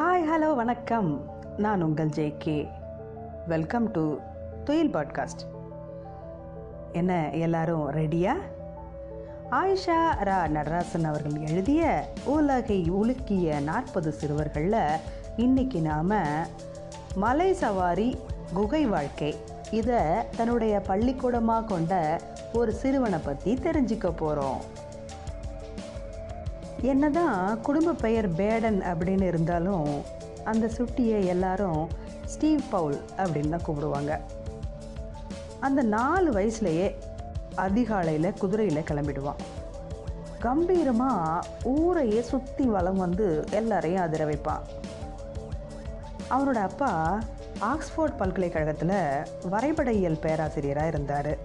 Hi hello வணக்கம். நான் உங்கள் J K welcome to Thuyil podcast என்ன எல்லாரும் ரெடியா ஆயிஷா ரா நடராசன் அவர்கள் எழுதிய உலகை உலுக்கிய நாற்பது சிறுவர்களில் இன்னைக்கு நாம் மலை சவாரி குகை வாழ்க்கை இதை தன்னுடைய பள்ளிக்கூடமாக கொண்ட ஒரு சிறுவனை பற்றி தெரிஞ்சுக்க போகிறோம் என்னதான் குடும்ப பெயர் பேடன் அப்படின்னு இருந்தாலும் அந்த சுட்டியை எல்லாரும் ஸ்டீவ் பவுல் அப்படின்னு தான் கூப்பிடுவாங்க. அந்த நாலு வயசுலேயே அதிகாலையில் குதிரையில் கிளம்பிடுவான். கம்பீரமாக ஊரையே சுற்றி வளம் வந்து எல்லாரையும் அதிர வைப்பான். அவனோட அப்பா ஆக்ஸ்ஃபோர்ட் பல்கலைக்கழகத்தில் வரைபடையியல் பேராசிரியராக இருந்தார்.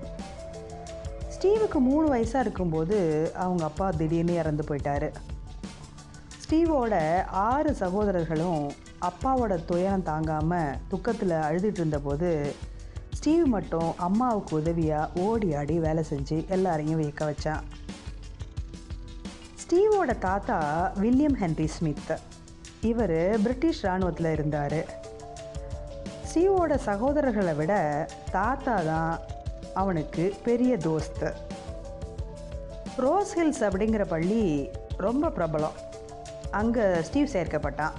ஸ்டீவுக்கு மூணு வயசாக இருக்கும்போது அவங்க அப்பா திடீர்னு இறந்து போயிட்டாரு. ஸ்டீவோட ஆறு சகோதரர்களும் அப்பாவோட துயரம் தாங்காமல் துக்கத்தில் அழுதுட்டு இருந்தபோது ஸ்டீவ் மட்டும் அம்மாவுக்கு உதவியாக ஓடி ஆடி வேலை செஞ்சு எல்லாரையும் வியக்க வச்சான். ஸ்டீவோட தாத்தா வில்லியம் ஹென்ரி ஸ்மித். இவர் பிரிட்டிஷ் இராணுவத்தில் இருந்தார். ஸ்டீவோட சகோதரர்களை விட தாத்தா தான் அவனுக்கு பெரிய தோஸ்து. ரோஸ் ஹில்ஸ் அப்படிங்கிற பள்ளி ரொம்ப பிரபலம். அங்கே ஸ்டீவ் சேர்க்கப்பட்டான்.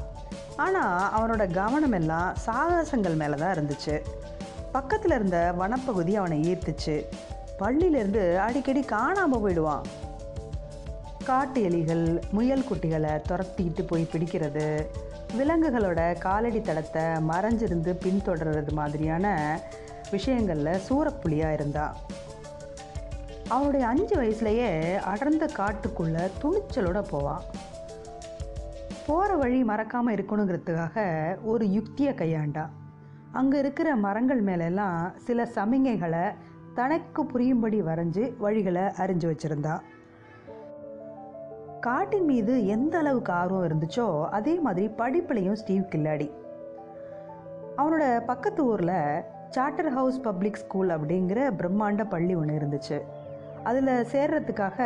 ஆனால் அவனோட கவனம் எல்லாம் சாகசங்கள் மேலே தான் இருந்துச்சு. பக்கத்தில் இருந்த வனப்பகுதி அவனை ஈர்த்துச்சு. பள்ளியிலேருந்து அடிக்கடி காணாமல் போயிடுவான். காட்டு எலிகள் முயல் குட்டிகளை துரத்திக்கிட்டு போய் பிடிக்கிறது விலங்குகளோட காலடி தடத்தை மறைஞ்சிருந்து பின்தொடர்றது மாதிரியான விஷயங்களில் சூறப்புலியாக இருந்தா. அவனுடைய அஞ்சு வயசுலேயே அடர்ந்த காட்டுக்குள்ளே துணிச்சலோட போவான் போகிற வழி மறக்காமல் இருக்கணுங்கிறதுக்காக ஒரு யுக்தியை கையாண்டா. அங்கே இருக்கிற மரங்கள் மேலெல்லாம் சில சமிகைகளை தனக்கு புரியும்படி வரைஞ்சி வழிகளை அறிஞ்சு வச்சுருந்தா. காட்டின் மீது எந்த அளவுக்கு ஆர்வம் இருந்துச்சோ அதே மாதிரி படிப்புலையும் ஸ்டீவ் கில்லாடி. அவனோட பக்கத்து ஊரில் சார்ட்டர் ஹவுஸ் பப்ளிக் ஸ்கூல் அப்படிங்கிற பிரம்மாண்ட பள்ளி ஒன்று இருந்துச்சு. அதில் சேர்றதுக்காக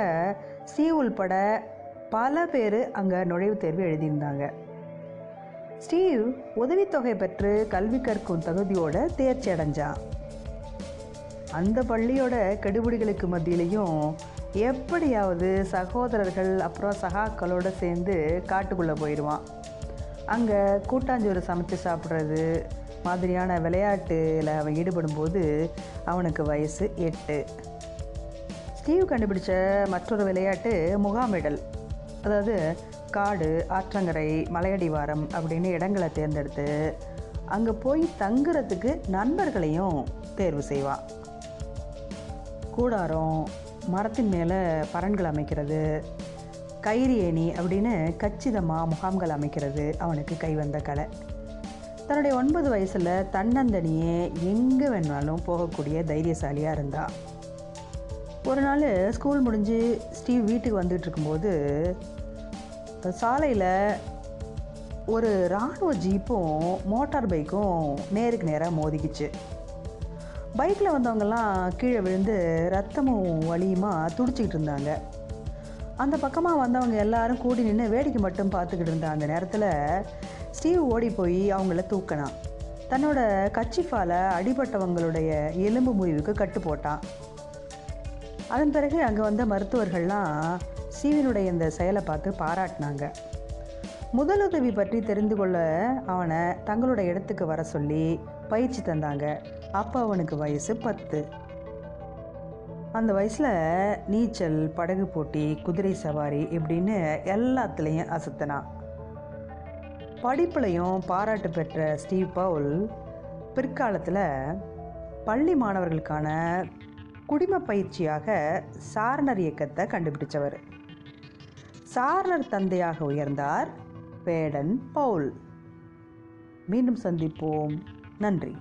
ஸ்டீவ் உள்பட பல பேர் அங்கே நுழைவுத் தேர்வு எழுதியிருந்தாங்க. ஸ்டீவ் உதவித்தொகை பெற்று கல்வி கற்கும் தகுதியோட தேர்ச்சி அடைஞ்சான். அந்த பள்ளியோட கெடுபிடிகளுக்கு மத்தியிலையும் எப்படியாவது சகோதரர்கள் அப்புறம் சகாக்களோடு சேர்ந்து காட்டுக்குள்ளே போயிடுவான் அங்கே கூட்டாஞ்சோறு சமைச்சு சாப்பிட்றது மாதிரியான விளையாட்டில் அவன் ஈடுபடும்போது அவனுக்கு வயசு எட்டு. ஸ்டீவ் கண்டுபிடிச்ச மற்றொரு விளையாட்டு முகாமிடல். அதாவது காடு ஆற்றங்கரை மலையடிவாரம் அப்படின்னு இடங்களை தேர்ந்தெடுத்து அங்கே போய் தங்குறதுக்கு நண்பர்களையும் தேர்வு செய்வான் கூடாரம் மரத்தின் மேலே பரன்கள் அமைக்கிறது கயிறு ஏணி அப்படின்னு கச்சிதமாக முகாம்கள் அமைக்கிறது அவனுக்கு கைவந்த கலை. தன்னுடைய ஒன்பது வயசில் தன்னந்தனியே எங்கே வேணாலும் போகக்கூடிய தைரியசாலியாக இருந்தா. ஒரு நாள் ஸ்கூல் முடிஞ்சு ஸ்டீவ் வீட்டுக்கு வந்துட்டு இருக்கும்போது சாலையில் ஒரு இராணுவ ஜீப்பும் மோட்டார் பைக்கும் நேருக்கு நேராக மோதிக்கிச்சு. பைக்கில் வந்தவங்கெல்லாம் கீழே விழுந்து ரத்தமும் வலியுமா துடிச்சிக்கிட்டு இருந்தாங்க. அந்த பக்கமாக வந்தவங்க எல்லாரும் கூடி நின்று வேடிக்கை மட்டும் பார்த்துக்கிட்டு இருந்த அந்த நேரத்தில் ஸ்டீவ் ஓடி போய் அவங்கள தூக்கினான். தன்னோட கச்சிஃபால் அடிபட்டவங்களுடைய எலும்பு முறிவுக்கு கட்டு போட்டான். அதன் பிறகு அங்கே வந்த மருத்துவர்கள்லாம் ஸ்டீவினுடைய இந்த செயலை பார்த்து பாராட்டினாங்க. முதலுதவி பற்றி தெரிந்து கொள்ள அவனை தங்களோட இடத்துக்கு வர சொல்லி பயிற்சி தந்தாங்க. அப்போ அவனுக்கு வயசு பத்து. அந்த வயசில் நீச்சல் படகு போட்டி குதிரை சவாரி இப்படின்னு எல்லாத்துலேயும் அசத்தினான். படிப்புலையும் பாராட்டு பெற்ற ஸ்டீவ் பவுல் பிற்காலத்தில் பள்ளி மாணவர்களுக்கான குடிம பயிற்சியாக சாரணர் இயக்கத்தை கண்டுபிடிச்சவர். சாரணர் தந்தையாக உயர்ந்தார் பேடன் பவுல். மீண்டும் சந்திப்போம். நன்றி.